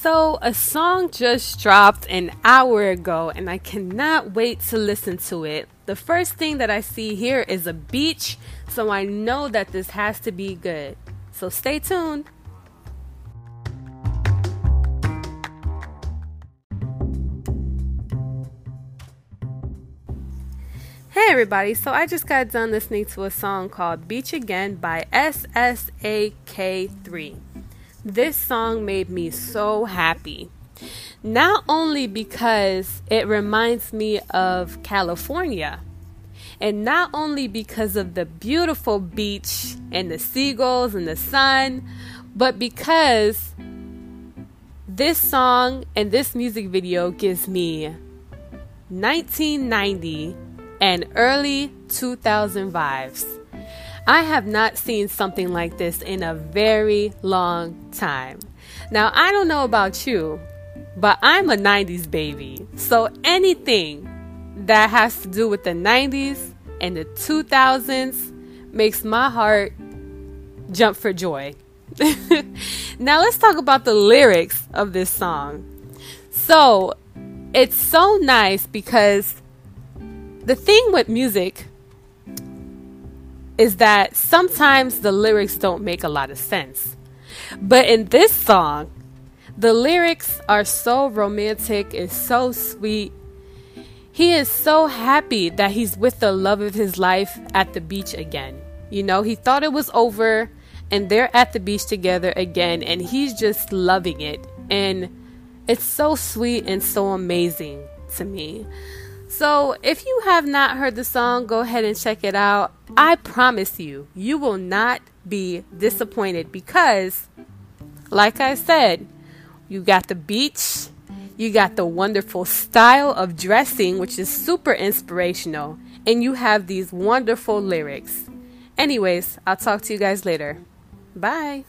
So, a song just dropped an hour ago, and I cannot wait to listen to it. The first thing that I see here is a beach, so I know that this has to be good. So, stay tuned. Hey everybody, so I just got done listening to a song called Beach Again by SSAK3. This song made me so happy. Not only because it reminds me of California, and not only because of the beautiful beach and the seagulls and the sun, but because this song and this music video gives me 1990 and early 2000 vibes. I have not seen something like this in a very long time. Now, I don't know about you, but I'm a 90s baby. So anything that has to do with the 90s and the 2000s makes my heart jump for joy. now, let's talk about the lyrics of this song. So, it's so nice because the thing with music is that sometimes the lyrics don't make a lot of sense. But in this song, the lyrics are so romantic, it's so sweet. He is so happy that he's with the love of his life at the beach again. You know, he thought it was over and they're at the beach together again and he's just loving it. And it's so sweet and so amazing to me. So, if you have not heard the song, go ahead and check it out. I promise you, you will not be disappointed because, like I said, you got the beach, you got the wonderful style of dressing, which is super inspirational, and you have these wonderful lyrics. Anyways, I'll talk to you guys later. Bye.